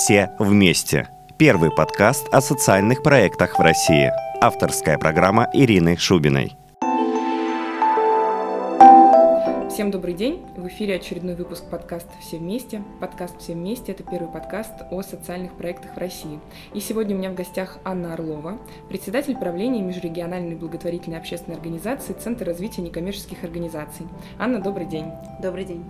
«Все вместе». Первый подкаст о социальных проектах в России. Авторская программа Ирины Шубиной. Всем добрый день! В эфире очередной выпуск подкаста «Все вместе». Подкаст «Все вместе» — это первый подкаст о социальных проектах в России. И сегодня у меня в гостях Анна Орлова, председатель правления межрегиональной благотворительной общественной организации Центр развития некоммерческих организаций. Анна, добрый день! Добрый день!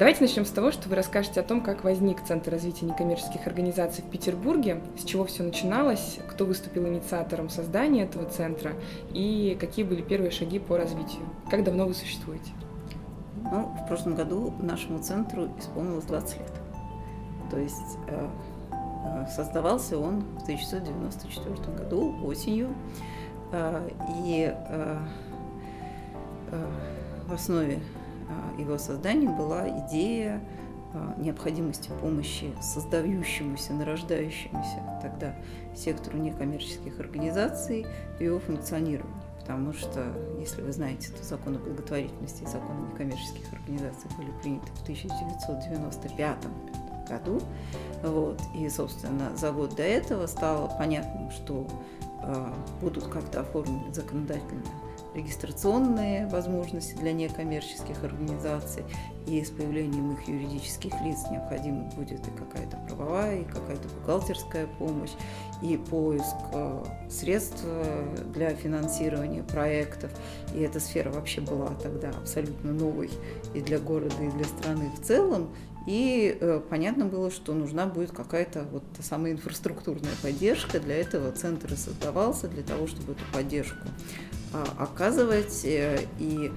Давайте начнем с того, что вы расскажете о том, как возник Центр развития некоммерческих организаций в Петербурге, с чего все начиналось, кто выступил инициатором создания этого центра и какие были первые шаги по развитию. Как давно вы существуете? Ну, в прошлом году нашему центру исполнилось 20 лет. То есть э, э, создавался он в 1994 году осенью, э, и в основе его создания была идея необходимости помощи создающемуся, нарождающемуся тогда сектору некоммерческих организаций в его функционировании потому что, если вы знаете, то закон о благотворительности и закон о некоммерческих организациях были приняты в 1995 году. Вот. И, собственно, за год до этого стало понятным, что э, будут как-то оформлены законодательно регистрационные возможности для некоммерческих организаций, и с появлением их юридических лиц необходима будет и какая-то правовая, и какая-то бухгалтерская помощь, и поиск э, средств э, для финансирования проектов. И эта сфера вообще была тогда абсолютно новой и для города, и для страны в целом. И э, понятно было, что нужна будет какая-то вот та самая инфраструктурная поддержка. Для этого центр и создавался, для того, чтобы эту поддержку э, оказывать э, и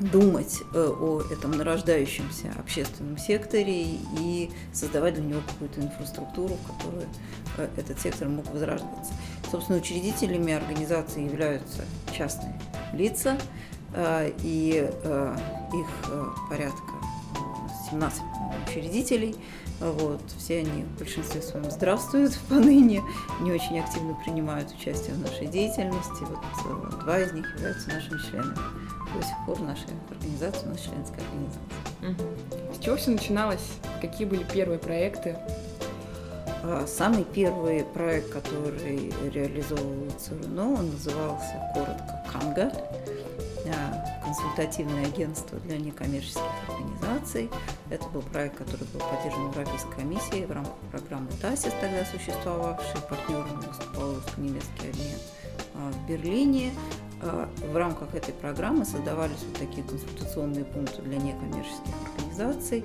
думать э, о этом нарождающемся общественном секторе и создавать для него какую-то инфраструктуру, в которой э, этот сектор мог возрождаться. Собственно, учредителями организации являются частные лица, э, и э, их порядка 17 учредителей. Вот. Все они в большинстве своем здравствуют поныне, не очень активно принимают участие в нашей деятельности. Вот э, два из них являются нашими членами. До сих пор наша организация у нас членская организация. Угу. С чего все начиналось? Какие были первые проекты? А, самый первый проект, который реализовывал ЦРУНО, он назывался коротко «Канга» консультативное агентство для некоммерческих организаций. Это был проект, который был поддержан Европейской комиссией в рамках программы ТАСИС, тогда существовавшей. Партнером выступал русско-немецкий обмен а, в Берлине. А, в рамках этой программы создавались вот такие консультационные пункты для некоммерческих организаций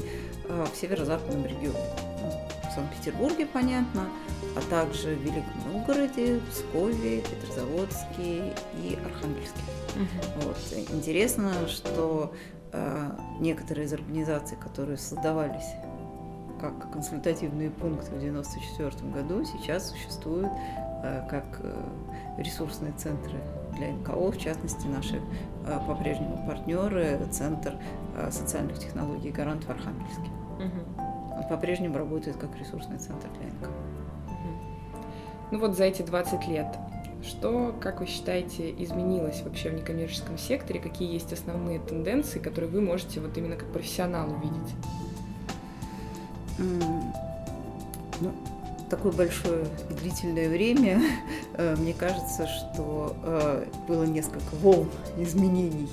а, в северо-западном регионе. Ну, в Санкт-Петербурге, понятно, а также в Великом Новгороде, Пскове, Петрозаводске и Архангельске. Угу. Вот. Интересно, что некоторые из организаций, которые создавались как консультативные пункты в 1994 году, сейчас существуют э, как э, ресурсные центры для НКО, в частности, наши э, по-прежнему партнеры, Центр э, социальных технологий «Гарант» в Архангельске. Угу. Он по-прежнему работает как ресурсный центр для НКО. Ну вот за эти 20 лет что, как вы считаете, изменилось вообще в некоммерческом секторе? Какие есть основные тенденции, которые вы можете вот именно как профессионал увидеть? Ну, такое большое и длительное время, э, мне кажется, что э, было несколько волн изменений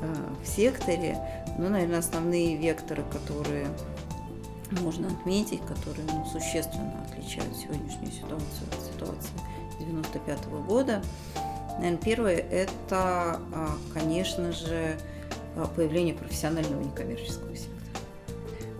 э, в секторе. Но, наверное, основные векторы, которые можно отметить, которые ну, существенно отличают сегодняшнюю ситуацию от ситуации 95 -го года. Наверное, первое – это, а, конечно же, а, появление профессионального некоммерческого сектора.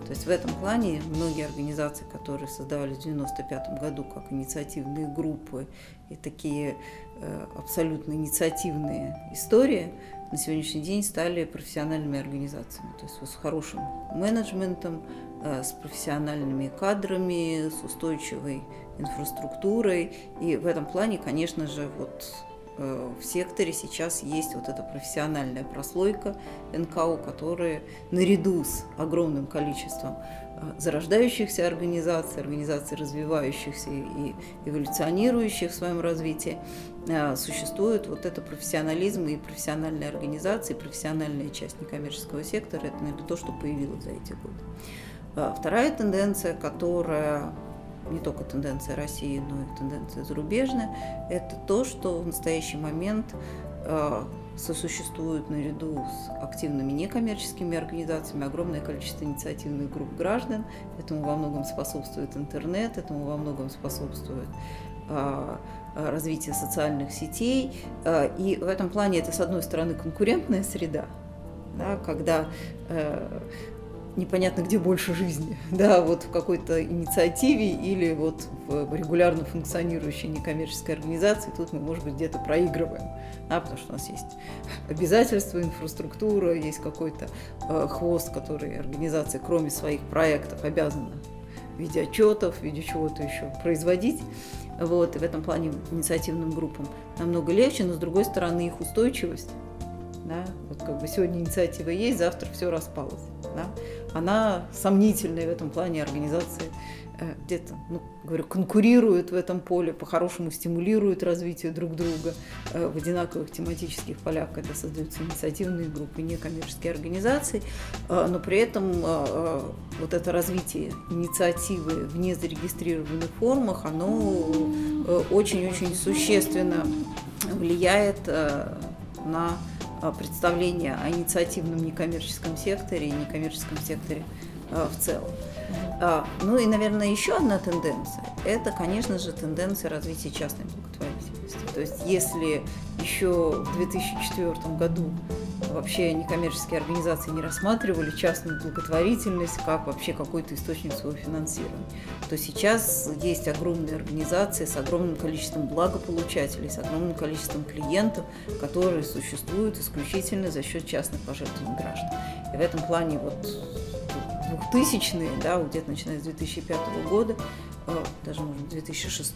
То есть в этом плане многие организации, которые создавались в 1995 году как инициативные группы и такие э, абсолютно инициативные истории, на сегодняшний день стали профессиональными организациями, то есть с хорошим менеджментом, э, с профессиональными кадрами, с устойчивой инфраструктурой. И в этом плане, конечно же, вот э, в секторе сейчас есть вот эта профессиональная прослойка НКО, которая наряду с огромным количеством э, зарождающихся организаций, организаций развивающихся и эволюционирующих в своем развитии, э, существует вот это профессионализм и профессиональные организации, профессиональная часть некоммерческого сектора. Это, наверное, то, что появилось за эти годы. Вторая тенденция, которая не только тенденция России, но и тенденция зарубежная, это то, что в настоящий момент сосуществует наряду с активными некоммерческими организациями огромное количество инициативных групп граждан. Этому во многом способствует интернет, этому во многом способствует а, развитие социальных сетей. И в этом плане это, с одной стороны, конкурентная среда, да, когда э, непонятно где больше жизни, да, вот в какой-то инициативе или вот в регулярно функционирующей некоммерческой организации, тут мы, может быть, где-то проигрываем, да, потому что у нас есть обязательства, инфраструктура, есть какой-то э, хвост, который организация, кроме своих проектов, обязана в виде отчетов, в виде чего-то еще производить. Вот, и в этом плане инициативным группам намного легче, но с другой стороны их устойчивость, да, вот как бы сегодня инициатива есть, завтра все распалось, да, она сомнительная в этом плане организации э, где-то, ну, говорю, конкурируют в этом поле, по-хорошему стимулируют развитие друг друга э, в одинаковых тематических полях, когда создаются инициативные группы, некоммерческие организации, э, но при этом вот это развитие инициативы в незарегистрированных формах, оно очень-очень существенно влияет на представление о инициативном некоммерческом секторе и некоммерческом секторе а, в целом. А, ну и, наверное, еще одна тенденция – это, конечно же, тенденция развития частной благотворительности. То есть если еще в 2004 году вообще некоммерческие организации не рассматривали частную благотворительность как вообще какой-то источник своего финансирования, то сейчас есть огромные организации с огромным количеством благополучателей, с огромным количеством клиентов, которые существуют исключительно за счет частных пожертвований граждан. И в этом плане вот 2000-е, да, где-то начиная с 2005 года, э, даже, может, 2006,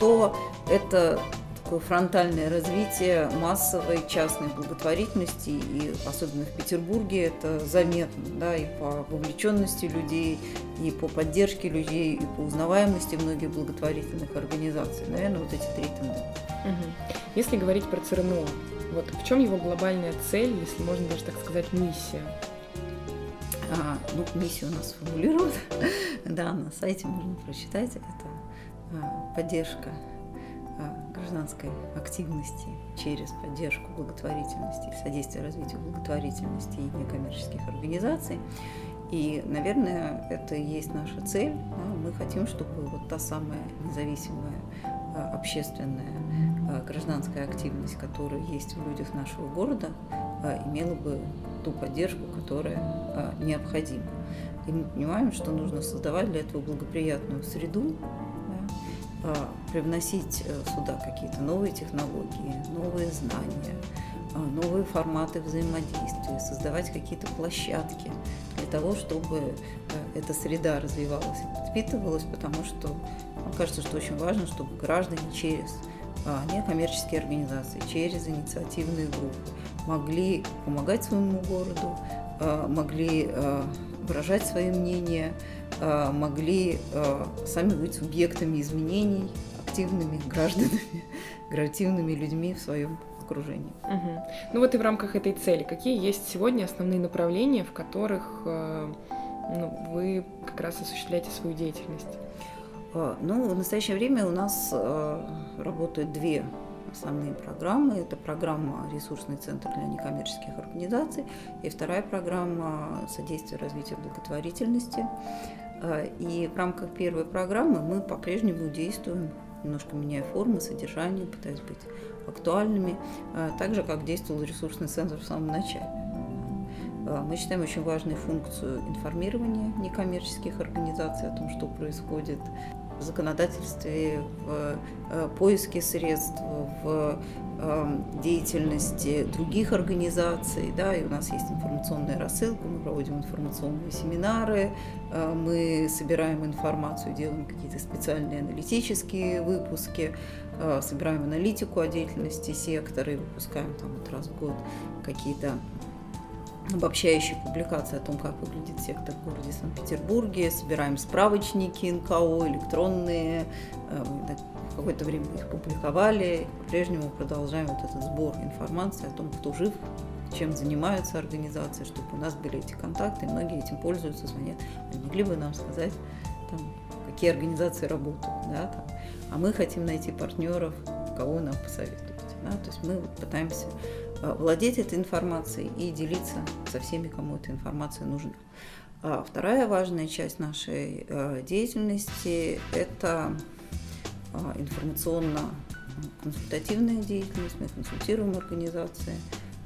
это такое фронтальное развитие массовой частной благотворительности, и особенно в Петербурге это заметно, да, и по вовлеченности людей, и по поддержке людей, и по узнаваемости многих благотворительных организаций. Наверное, вот эти три тенденции. Угу. Если говорить про ЦРНО, вот в чем его глобальная цель, если можно даже так сказать, миссия? А, ну, миссию у нас сформулируют, да, на сайте можно прочитать. Это а, поддержка гражданской активности через поддержку благотворительности, содействие развитию благотворительности и некоммерческих организаций. И, наверное, это и есть наша цель. Мы хотим, чтобы вот та самая независимая а, общественная а, гражданская активность, которая есть в людях нашего города, а, имела бы ту поддержку, которая необходима. И мы понимаем, что нужно создавать для этого благоприятную среду, привносить э, сюда какие-то новые технологии, новые знания, а, новые форматы взаимодействия, создавать какие-то площадки для того, чтобы э, эта среда развивалась и подпитывалась, потому что мне кажется, что очень важно, чтобы граждане через а, некоммерческие организации, через инициативные группы могли помогать своему городу, могли выражать свои мнения, Э, могли э, сами быть субъектами изменений, активными гражданами, активными людьми в своем окружении. Угу. Ну вот и в рамках этой цели, какие есть сегодня основные направления, в которых э, ну, вы как раз осуществляете свою деятельность? Ну, в настоящее время у нас работают две основные программы. Это программа «Ресурсный центр для некоммерческих организаций» и вторая программа «Содействие развитию благотворительности». А, и в рамках первой программы мы по-прежнему действуем, немножко меняя формы, содержание, пытаясь быть актуальными, а, так же, как действовал ресурсный центр в самом начале. А, мы считаем очень важной функцию информирования некоммерческих организаций о том, что происходит в законодательстве, в э, поиске средств, в эм, деятельности других организаций, да, и у нас есть информационная рассылка, мы проводим информационные семинары, э, мы собираем информацию, делаем какие-то специальные аналитические выпуски, э, собираем аналитику о деятельности сектора и выпускаем там вот раз в год какие-то обобщающие публикации о том, как выглядит сектор в городе Санкт-Петербурге, собираем справочники НКО, электронные, э, какое-то время их публиковали, по-прежнему продолжаем вот этот сбор информации о том, кто жив, чем занимаются организации, чтобы у нас были эти контакты, многие этим пользуются, звонят. Они могли бы нам сказать, там, какие организации работают, да, там, а мы хотим найти партнеров, кого нам посоветовать. Да? То есть мы пытаемся а, владеть этой информацией и делиться со всеми, кому эта информация нужна. А вторая важная часть нашей а, деятельности – это информационно-консультативная деятельность. Мы консультируем организации –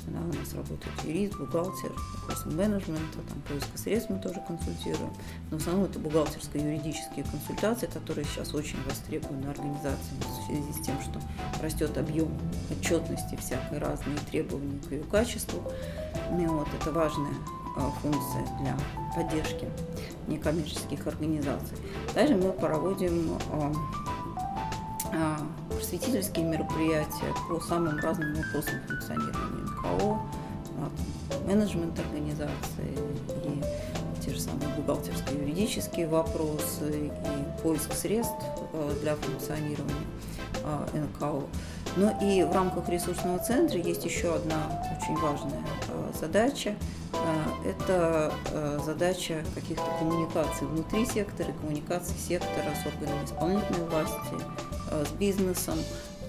да, у нас работает юрист, бухгалтер, вопросы менеджмента, там, поиска средств мы тоже консультируем. Но в основном это бухгалтерско-юридические консультации, которые сейчас очень востребованы организациями в связи с тем, что растет объем отчетности всякой разные требования к ее качеству. И вот, это важная а, функция для поддержки некоммерческих организаций. Также мы проводим а, а, просветительские мероприятия по самым разным вопросам функционирования НКО, а, менеджмент организации и те же самые бухгалтерско-юридические вопросы и поиск средств а, для функционирования НКО. Но и в рамках ресурсного центра есть еще одна очень важная задача. Это задача каких-то коммуникаций внутри сектора, коммуникаций сектора с органами исполнительной власти, Э, с бизнесом.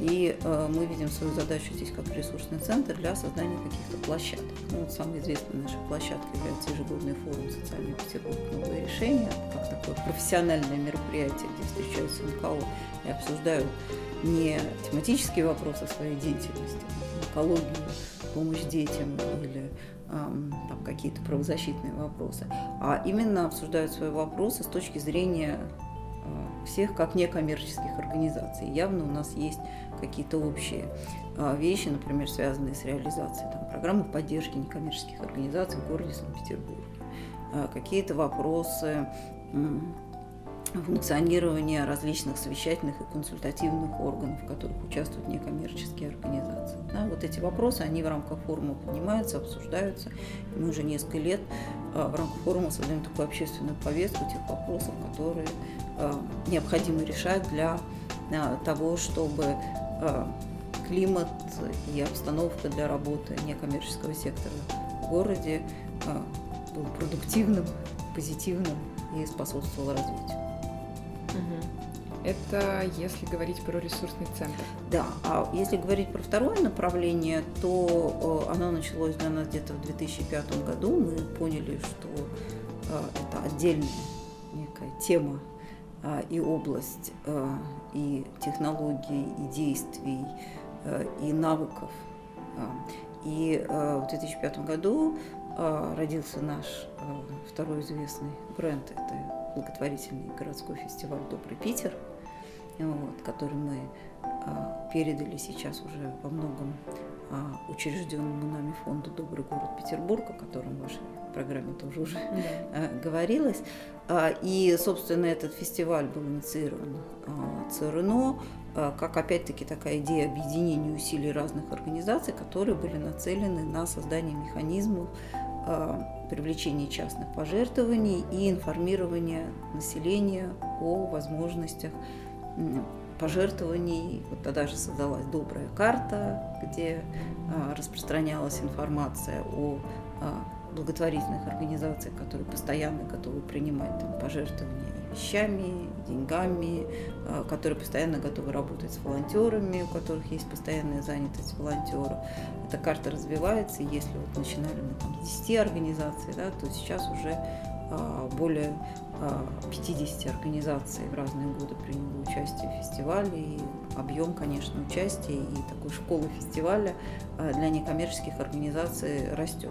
И э, мы видим свою задачу здесь как ресурсный центр для создания каких-то площадок. Ну, вот самой известной нашей площадкой является ежегодный форум «Социальный Петербург. Новые решения», как такое профессиональное мероприятие, где встречаются НКО и обсуждают не тематические вопросы своей деятельности, экологию, помощь детям или там, какие-то правозащитные вопросы, а именно обсуждают свои вопросы с точки зрения всех как некоммерческих организаций. Явно у нас есть какие-то общие а, вещи, например, связанные с реализацией там, программы поддержки некоммерческих организаций в городе Санкт-Петербурге. А, какие-то вопросы функционирования различных совещательных и консультативных органов, в которых участвуют некоммерческие организации. Да, вот эти вопросы, они в рамках форума поднимаются, обсуждаются. И мы уже несколько лет а, в рамках форума создаем такую общественную повестку тех вопросов, которые Э, необходимо решать для э, того, чтобы э, климат и обстановка для работы некоммерческого сектора в городе был продуктивным, позитивным и способствовал развитию. Это если говорить про ресурсный центр. Да, а если говорить про второе направление, то оно началось для нас где-то в 2005 году. Мы поняли, что это отдельная некая тема а, и область а, и технологий, и действий, а, и навыков. И в 2005 году родился наш второй известный бренд. Это благотворительный городской фестиваль «Добрый Питер», вот, который мы передали сейчас уже во многом учрежденному нами фонду «Добрый город Петербург», о котором в вашей программе тоже уже говорилось. А, и, собственно, этот фестиваль был инициирован а, ЦРНО, а, как, опять-таки, такая идея объединения усилий разных организаций, которые были нацелены на создание механизмов привлечения частных пожертвований и информирования населения о возможностях пожертвований. Вот тогда же создалась добрая карта, где распространялась информация о благотворительных организаций, которые постоянно готовы принимать там, пожертвования вещами, деньгами, а, которые постоянно готовы работать с волонтерами, у которых есть постоянная занятость волонтеров. Эта карта развивается, и если вот начинали мы там с 10 организаций, да, то сейчас уже а, более 50 а, организаций в разные годы приняло участие в фестивале. И объем, конечно, участия и такой школы фестиваля а, для некоммерческих организаций растет.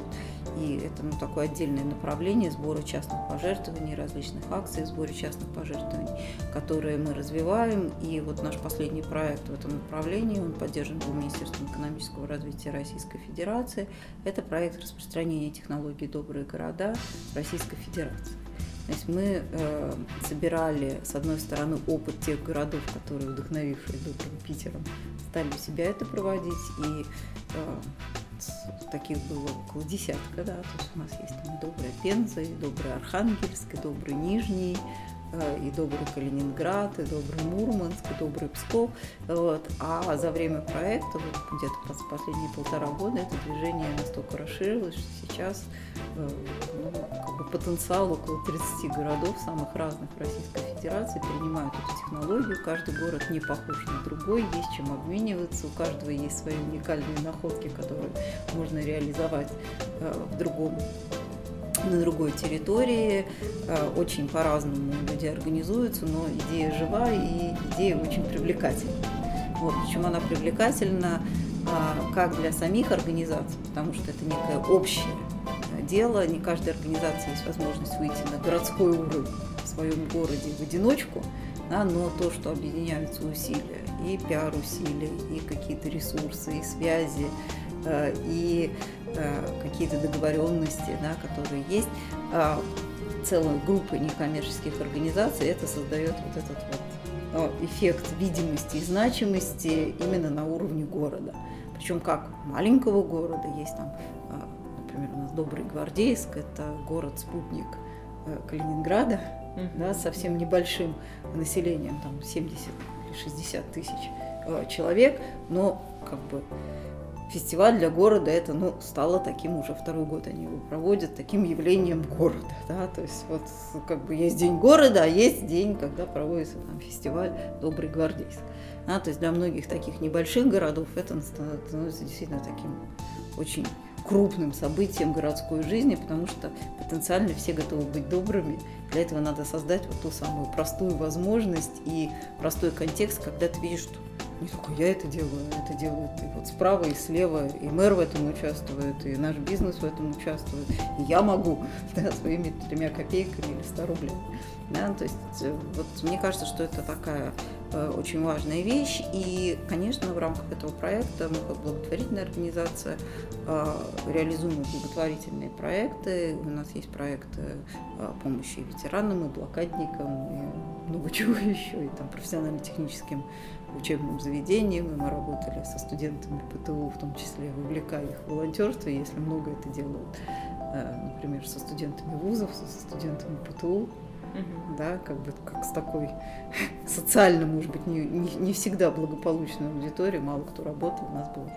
И это ну, такое отдельное направление сбора частных пожертвований, различных акций сбора частных пожертвований, которые мы развиваем. И вот наш последний проект в этом направлении, он поддержан был Министерством экономического развития Российской Федерации. Это проект распространения технологий «Добрые города» Российской Федерации. То есть мы э, собирали, с одной стороны, опыт тех городов, которые, вдохновившие добрым Питером, стали у себя это проводить, и э, таких было около десятка, да, то есть у нас есть там добрая Пенза, и добрый Архангельск, и добрый Нижний, и добрый Калининград, и добрый Мурманск, и добрый Псков. Вот. А за время проекта, вот где-то последние полтора года, это движение настолько расширилось, что сейчас э, ну, как бы потенциал около 30 городов самых разных Российской Федерации принимают эту технологию. Каждый город не похож на другой, есть чем обмениваться, у каждого есть свои уникальные находки, которые можно реализовать в другом на другой территории. Э, очень по-разному люди организуются, но идея жива и идея очень привлекательна. Вот, причем она привлекательна а, как для самих организаций, потому что это некое общее дело. Не каждой организации есть возможность выйти на городской уровень в своем городе в одиночку, да, но то, что объединяются усилия, и пиар-усилия, и какие-то ресурсы, и связи, э, и Э, какие-то договоренности, да, которые есть, а целой группы некоммерческих организаций, это создает вот этот вот а, эффект видимости и значимости именно на уровне города. Причем как маленького города, есть там, а, например, у нас Добрый Гвардейск, это город-спутник э, Калининграда, mm-hmm. да, совсем небольшим населением, там 70 или 60 тысяч э, человек, но как бы фестиваль для города это ну, стало таким уже второй год они его проводят, таким явлением города. Да? То есть вот как бы есть день города, а есть день, когда проводится там, фестиваль Добрый Гвардейск. Да? То есть для многих таких небольших городов это становится действительно таким очень крупным событием городской жизни, потому что потенциально все готовы быть добрыми. Для этого надо создать вот ту самую простую возможность и простой контекст, когда ты видишь, что не только я это делаю, это делают и вот справа, и слева, и мэр в этом участвует, и наш бизнес в этом участвует, и я могу да, своими тремя копейками или ста рублями. Да, то есть э, вот мне кажется, что это такая очень важная вещь. И, конечно, в рамках этого проекта мы как благотворительная организация э, реализуем благотворительные проекты. У нас есть проекты э, помощи ветеранам и блокадникам, и много чего еще, и там профессионально-техническим учебным заведениям, и мы работали со студентами ПТУ, в том числе вовлекая их в волонтерство, если много это делают, э, например, со студентами вузов, со студентами ПТУ, Угу. да, как бы как с такой социально, может быть, не, не, не всегда благополучной аудиторией, мало кто работал, у нас было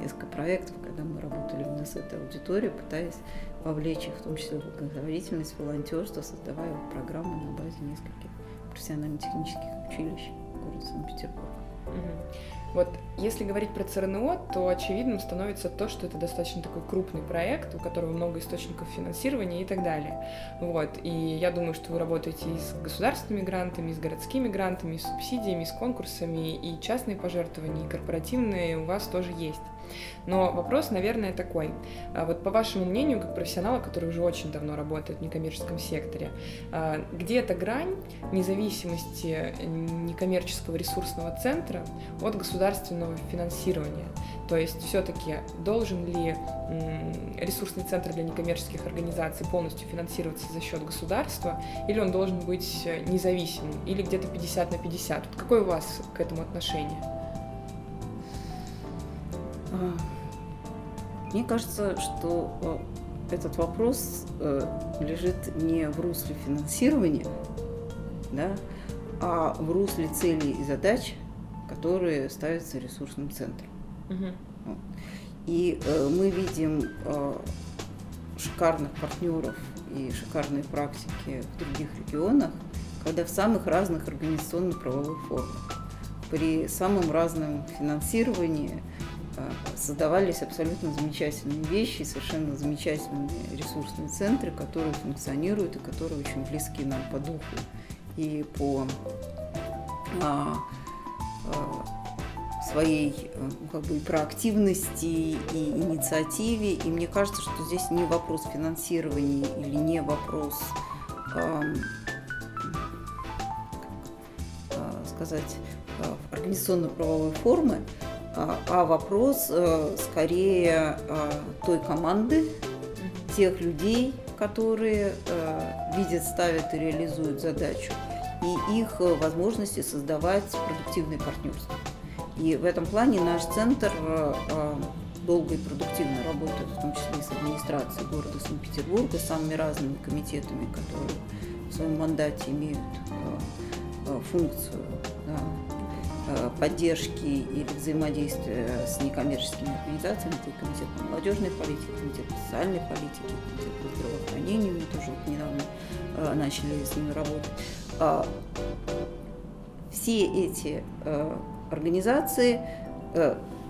несколько проектов, когда мы работали именно с этой аудиторией, пытаясь вовлечь их, в том числе в благотворительность, волонтерство, создавая программы на базе нескольких профессионально-технических училищ города Санкт-Петербург. Вот если говорить про ЦРНО, то очевидным становится то, что это достаточно такой крупный проект, у которого много источников финансирования и так далее. Вот. И я думаю, что вы работаете и с государственными грантами, и с городскими грантами, и с субсидиями, и с конкурсами, и частные пожертвования, и корпоративные у вас тоже есть. Но вопрос, наверное, такой. А вот по вашему мнению, как профессионала, который уже очень давно работает в некоммерческом секторе, а, где эта грань независимости некоммерческого ресурсного центра от государственного финансирования? То есть все-таки должен ли ресурсный центр для некоммерческих организаций полностью финансироваться за счет государства, или он должен быть независимым, или где-то 50 на 50? Вот какое у вас к этому отношение? Мне кажется, что э, этот вопрос э, лежит не в русле финансирования, да, а в русле целей и задач, которые ставятся ресурсным центром. Угу. И э, мы видим шикарных партнеров и шикарные практики в других регионах, когда в самых разных организационно-правовых формах, при самом разном финансировании – создавались абсолютно замечательные вещи, совершенно замечательные ресурсные центры, которые функционируют и которые очень близки нам по духу и по а, а, своей э, как бы, проактивности и инициативе. И мне кажется, что здесь не вопрос финансирования или не вопрос а, сказать организационно-правовой формы, а, а вопрос э, скорее э, той команды, тех людей, которые э, видят, ставят и реализуют задачу, и их возможности создавать продуктивное партнерство. И в этом плане наш центр долго и продуктивно работает, в том числе и с администрацией города Санкт-Петербурга, с самыми разными комитетами, которые в своем мандате имеют функцию да, поддержки или взаимодействия с некоммерческими организациями, это и Комитет по молодежной политике, Комитет по социальной политике, Комитет по здравоохранению, мы тоже вот недавно э, начали с ними работать. А, все эти э, организации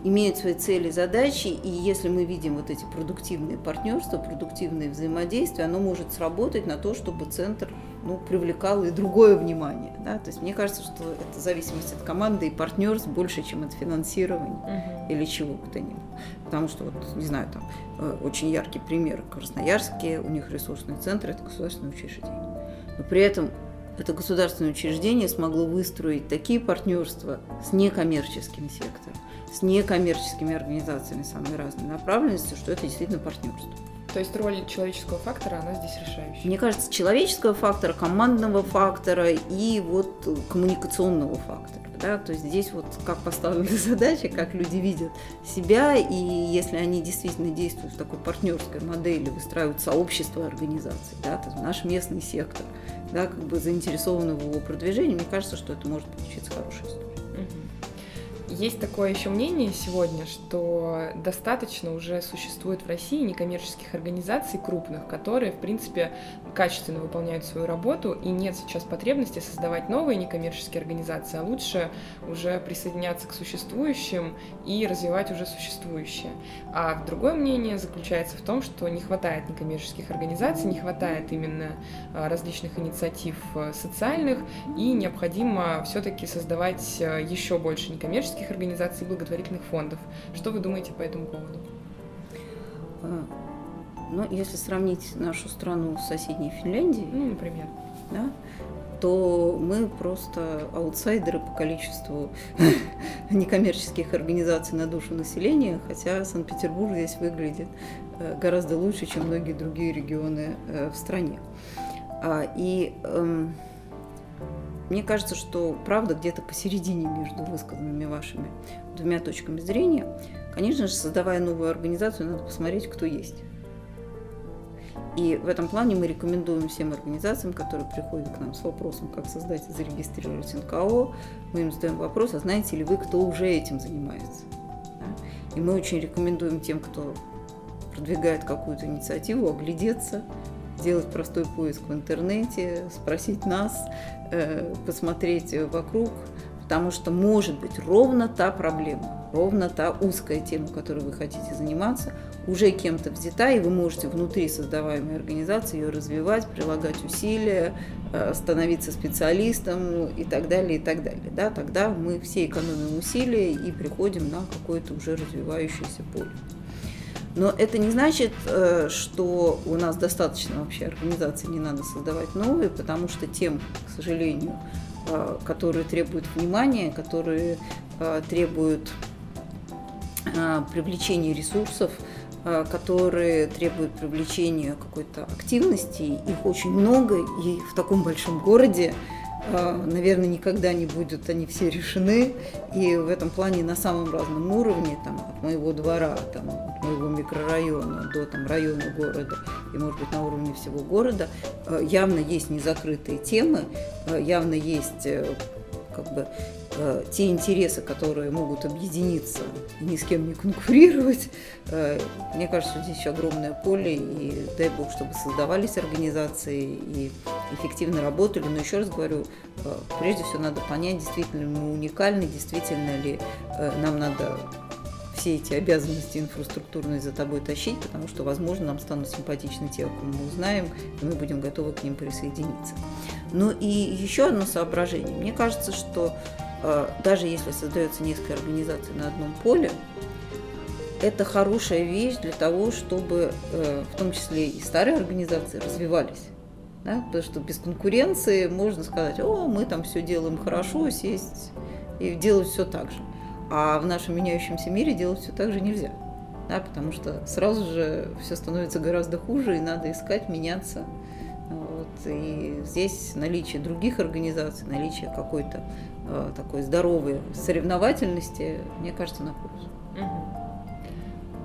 имеют свои цели, задачи, и если мы видим вот эти продуктивные партнерства, продуктивные взаимодействия, оно может сработать на то, чтобы центр ну, привлекал и другое внимание. Да? То есть мне кажется, что это зависимость от команды и партнерств больше, чем от финансирования uh-huh. или чего бы то ни было. Потому что, вот, не знаю, там э, очень яркий пример. Красноярске, у них ресурсный центр – это государственное учреждение. Но при этом это государственное учреждение смогло выстроить такие партнерства с некоммерческим сектором, с некоммерческими организациями самой разной направленности, что это действительно партнерство. То есть роль человеческого фактора, она здесь решающая? Мне кажется, человеческого фактора, командного фактора и вот коммуникационного фактора. Да? То есть здесь вот как поставлены задачи, как люди видят себя, и если они действительно действуют в такой партнерской модели, выстраивают сообщество организаций, да, то наш местный сектор, да, как бы заинтересованы в его продвижении, мне кажется, что это может получиться хорошая история. Есть такое еще мнение сегодня, что достаточно уже существует в России некоммерческих организаций крупных, которые, в принципе, качественно выполняют свою работу, и нет сейчас потребности создавать новые некоммерческие организации, а лучше уже присоединяться к существующим и развивать уже существующие. А другое мнение заключается в том, что не хватает некоммерческих организаций, не хватает именно а, различных инициатив а, социальных, и необходимо все-таки создавать а, еще больше некоммерческих некоммерческих организаций, благотворительных фондов. Что вы думаете по этому поводу? А, ну, если сравнить нашу страну с соседней Финляндией, ну, например, да, то мы просто аутсайдеры по количеству некоммерческих организаций на душу населения, хотя Санкт-Петербург здесь выглядит э, гораздо лучше, чем многие другие регионы э, в стране. А, и эм, мне кажется, что правда где-то посередине между высказанными вашими двумя точками зрения. Конечно же, создавая новую организацию, надо посмотреть, кто есть. И в этом плане мы рекомендуем всем организациям, которые приходят к нам с вопросом, как создать и зарегистрировать НКО, мы им задаем вопрос, а знаете ли вы, кто уже этим занимается? Да? И мы очень рекомендуем тем, кто продвигает какую-то инициативу, оглядеться, сделать простой поиск в интернете, спросить нас, э, посмотреть вокруг, потому что может быть ровно та проблема, ровно та узкая тема, которой вы хотите заниматься, уже кем-то взята, и вы можете внутри создаваемой организации ее развивать, прилагать усилия, э, становиться специалистом и так далее, и так далее. Да, тогда мы все экономим усилия и приходим на какое-то уже развивающееся поле. Но это не значит, э, что у нас достаточно вообще организаций, не надо создавать новые, потому что тем, к сожалению, э, которые требуют внимания, которые э, требуют привлечения ресурсов, которые требуют привлечения какой-то активности, их очень много, и в таком большом городе наверное, никогда не будут они все решены. И в этом плане на самом разном уровне, там, от моего двора, там, от моего микрорайона до там, района города и, может быть, на уровне всего города, а, явно есть незакрытые темы, а, явно есть э, как бы э, те интересы, которые могут объединиться и ни с кем не конкурировать. Э, мне кажется, здесь еще огромное поле, и дай бог, чтобы создавались организации и эффективно работали. Но еще раз говорю, э, прежде всего надо понять, действительно мы уникальны, действительно ли э, нам надо все эти обязанности инфраструктурные за тобой тащить, потому что, возможно, нам станут симпатичны те, о ком мы узнаем, и мы будем готовы к ним присоединиться. Ну и еще одно соображение. Мне кажется, что даже если создается несколько организаций на одном поле, это хорошая вещь для того, чтобы э, в том числе и старые организации развивались. Да? Потому что без конкуренции можно сказать, о, мы там все делаем хорошо, сесть и делать все так же. А в нашем меняющемся мире делать все так же нельзя. Да, потому что сразу же все становится гораздо хуже, и надо искать, меняться. Вот. И здесь наличие других организаций, наличие какой-то э, такой здоровой соревновательности, мне кажется, на пользу.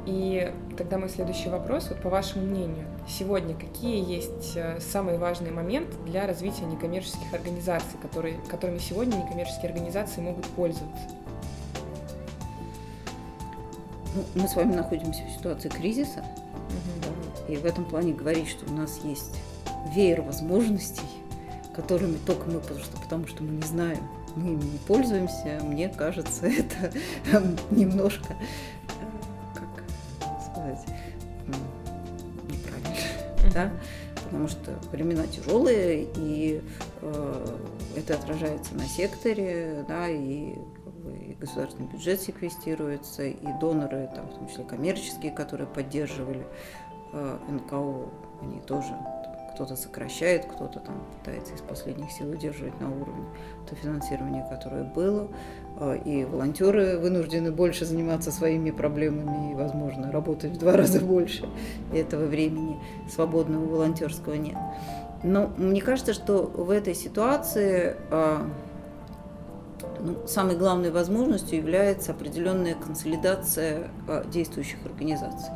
И тогда мой следующий вопрос, вот по вашему мнению, сегодня какие есть э, самые важные моменты для развития некоммерческих организаций, которые, которыми сегодня некоммерческие организации могут пользоваться? Ну, мы с вами находимся в ситуации кризиса, угу. и в этом плане говорить, что у нас есть веер возможностей, которыми только мы, потому что, потому что мы не знаем, мы ими не пользуемся, мне кажется, это немножко, как сказать, неправильно, да? потому что времена тяжелые, и э, это отражается на секторе, да, и, и государственный бюджет секвестируется, и доноры, там, в том числе коммерческие, которые поддерживали э, НКО, они тоже кто-то сокращает, кто-то там пытается из последних сил удерживать на уровне то финансирование, которое было. А, и волонтеры вынуждены больше заниматься своими проблемами и, возможно, работать в два раза больше. Этого времени свободного волонтерского нет. Но мне кажется, что в этой ситуации а, ну, самой главной возможностью является определенная консолидация а, действующих организаций.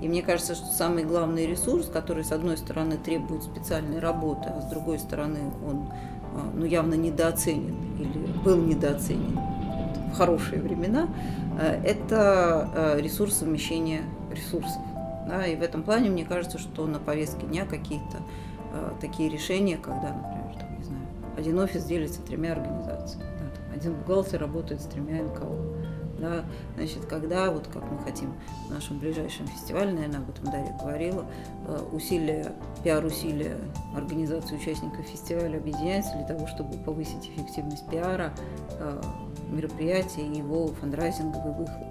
И мне кажется, что самый главный ресурс, который, с одной стороны, требует специальной работы, а с другой стороны, он а, ну, явно недооценен или был недооценен в хорошие времена, э, это э, ресурс совмещения ресурсов. Да, и в этом плане мне кажется, что на повестке дня какие-то э, такие решения, когда, например, там, не знаю, один офис делится тремя организациями, да, там, один бухгалтер работает с тремя НКО, да, значит, когда, вот как мы хотим в нашем ближайшем фестивале, наверное, об этом Дарья говорила, э, усилия, пиар-усилия организации участников фестиваля объединяются для того, чтобы повысить эффективность пиара э, мероприятия его фандрайзинговый выхлоп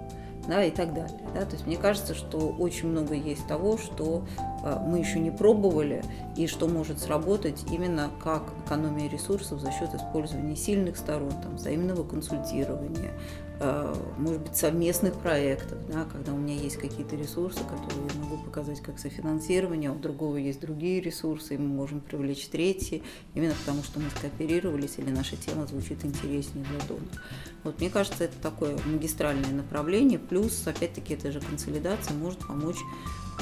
да, и так далее. Да? То есть мне кажется, что очень много есть того, что э, мы еще не пробовали и что может сработать именно как экономия ресурсов за счет использования сильных сторон, там, взаимного консультирования, может быть, совместных проектов, да, когда у меня есть какие-то ресурсы, которые я могу показать как софинансирование, а у другого есть другие ресурсы, и мы можем привлечь третьи, именно потому что мы скооперировались или наша тема звучит интереснее для донора. Вот мне кажется, это такое магистральное направление, плюс, опять-таки, эта же консолидация может помочь,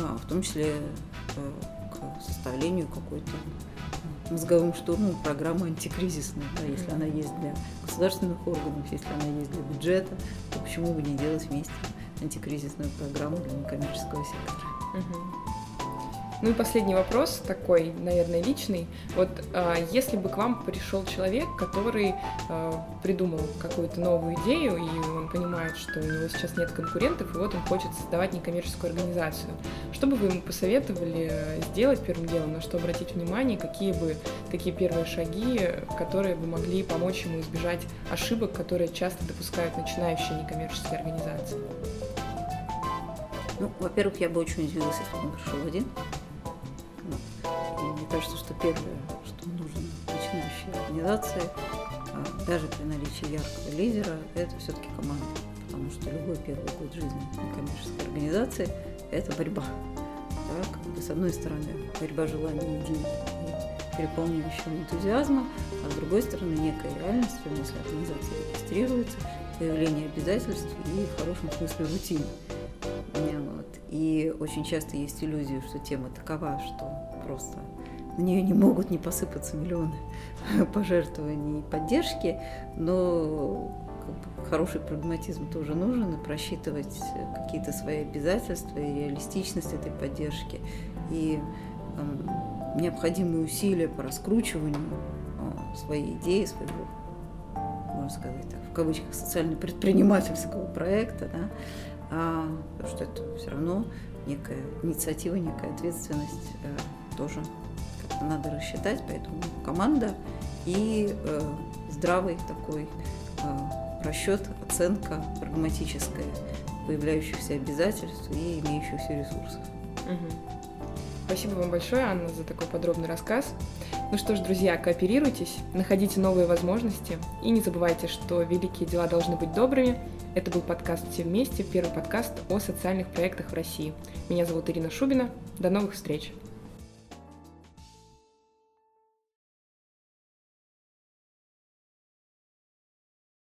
а, в том числе э, к составлению какой-то мозговым штурмом программа антикризисная, да, если она есть для государственных органов, если она есть для бюджета, то почему бы не делать вместе антикризисную программу для некоммерческого сектора? Угу. Ну и последний вопрос, такой, наверное, личный. Вот э, если бы к вам пришел человек, который э, придумал какую-то новую идею, и он понимает, что у него сейчас нет конкурентов, и вот он хочет создавать некоммерческую организацию, что бы вы ему посоветовали сделать первым делом, на что обратить внимание, какие бы такие первые шаги, которые бы могли помочь ему избежать ошибок, которые часто допускают начинающие некоммерческие организации? Ну, во-первых, я бы очень удивилась, если бы он пришел один. Кажется, что первое, что нужно начинающей организации, а, даже при наличии яркого лидера, это все-таки команда. Потому что любой первый год жизни некоммерческой организации – это борьба. Да, как бы, с одной стороны, борьба желаний, идей и переполняющего энтузиазма, а с другой стороны, некая реальность, если организация регистрируется, появление обязательств и в хорошем смысле рутины. Вот. И очень часто есть иллюзия, что тема такова, что просто на нее не могут не посыпаться миллионы пожертвований и поддержки, но хороший прагматизм тоже нужен, и просчитывать какие-то свои обязательства и реалистичность этой поддержки, и э, необходимые усилия по раскручиванию э, своей идеи, своего, можно сказать так, в кавычках, социально-предпринимательского проекта, да, а, потому что это все равно некая инициатива, некая ответственность э, тоже надо рассчитать, поэтому команда и э, здравый такой э, расчет, оценка прагматическая появляющихся обязательств и имеющихся ресурсов. Угу. Спасибо вам большое, Анна, за такой подробный рассказ. Ну что ж, друзья, кооперируйтесь, находите новые возможности и не забывайте, что великие дела должны быть добрыми. Это был подкаст «Все вместе», первый подкаст о социальных проектах в России. Меня зовут Ирина Шубина. До новых встреч!